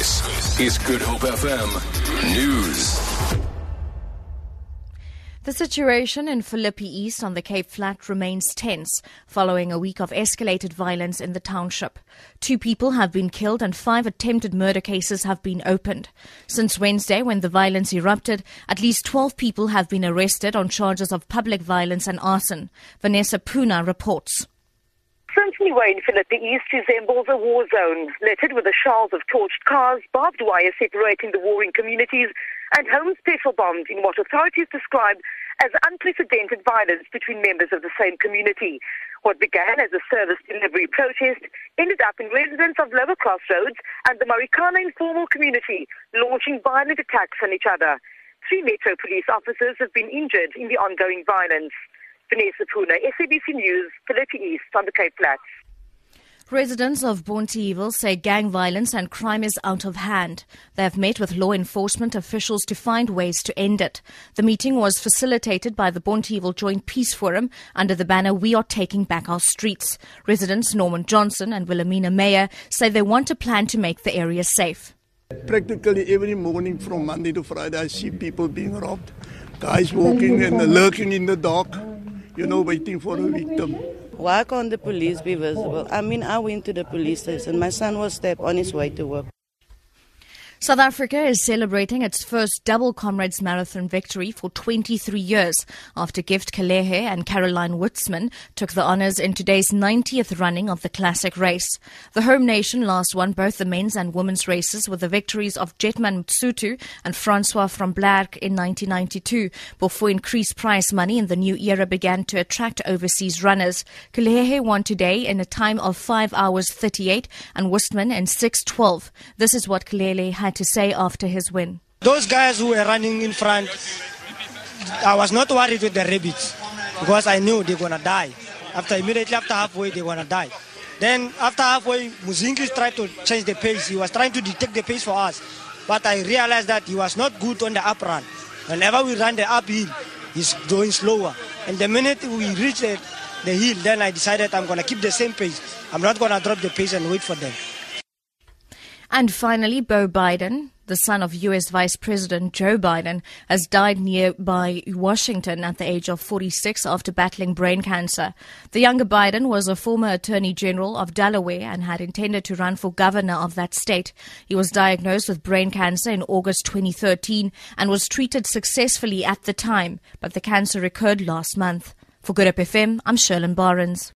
This is Good Hope FM News. The situation in Philippi East on the Cape Flats remains tense following a week of escalated violence in the township. Two people have been killed and five attempted murder cases have been opened. Since Wednesday, when the violence erupted, at least 12 people have been arrested on charges of public violence and arson. Vanessa Puna reports. Symphony Way in Philippi East resembles a war zone, littered with the shells of torched cars, barbed wire separating the warring communities, and home special bombed in what authorities describe as unprecedented violence between members of the same community. What began as a service delivery protest ended up in residents of Lower Crossroads and the Marikana informal community launching violent attacks on each other. Three Metro police officers have been injured in the ongoing violence. Vanessa Puna, SABC News, Philippi East on the Cape Flats. Residents of Bonteheuwel say gang violence and crime is out of hand. They have met with law enforcement officials to find ways to end it. The meeting was facilitated by the Bonteheuwel Joint Peace Forum under the banner We Are Taking Back Our Streets. Residents Norman Johnson and Wilhelmina Meyer say they want a plan to make the area safe. Practically every morning from Monday to Friday, I see people being robbed, guys walking and lurking in the dark you know, waiting for a victim. Why can't the police be visible? I mean, I went to the police station. My son was stabbed on his way to work. South Africa is celebrating its first double Comrades Marathon victory for 23 years after Gift Kelehe and Caroline Wostmann took the honours in today's 90th running of the classic race. The home nation last won both the men's and women's races with the victories of Jetman Msutu and Frances van Blerk in 1992 before increased prize money in the new era began to attract overseas runners. Kelehe won today in a time of 5 hours 38 and Wostmann in 6.12. This is what Kelehe had had to say after his win. Those guys who were running in front, I was not worried with the rabbits because I knew they're to die. After immediately after halfway, they're to die. Then after halfway, Muzingis tried to change the pace. He was trying to detect the pace for us. But I realized that he was not good on the up run. Whenever we run the uphill, he's going slower. And the minute we reached the, the hill, then I decided I'm to keep the same pace. I'm not to drop the pace and wait for them. And finally, Beau Biden, the son of U.S. Vice President Joe Biden, has died nearby Washington at the age of 46 after battling brain cancer. The younger Biden was a former Attorney General of Delaware and had intended to run for governor of that state. He was diagnosed with brain cancer in August 2013 and was treated successfully at the time, but the cancer recurred last month. For Good Hope FM, I'm Sherlyn Barnes.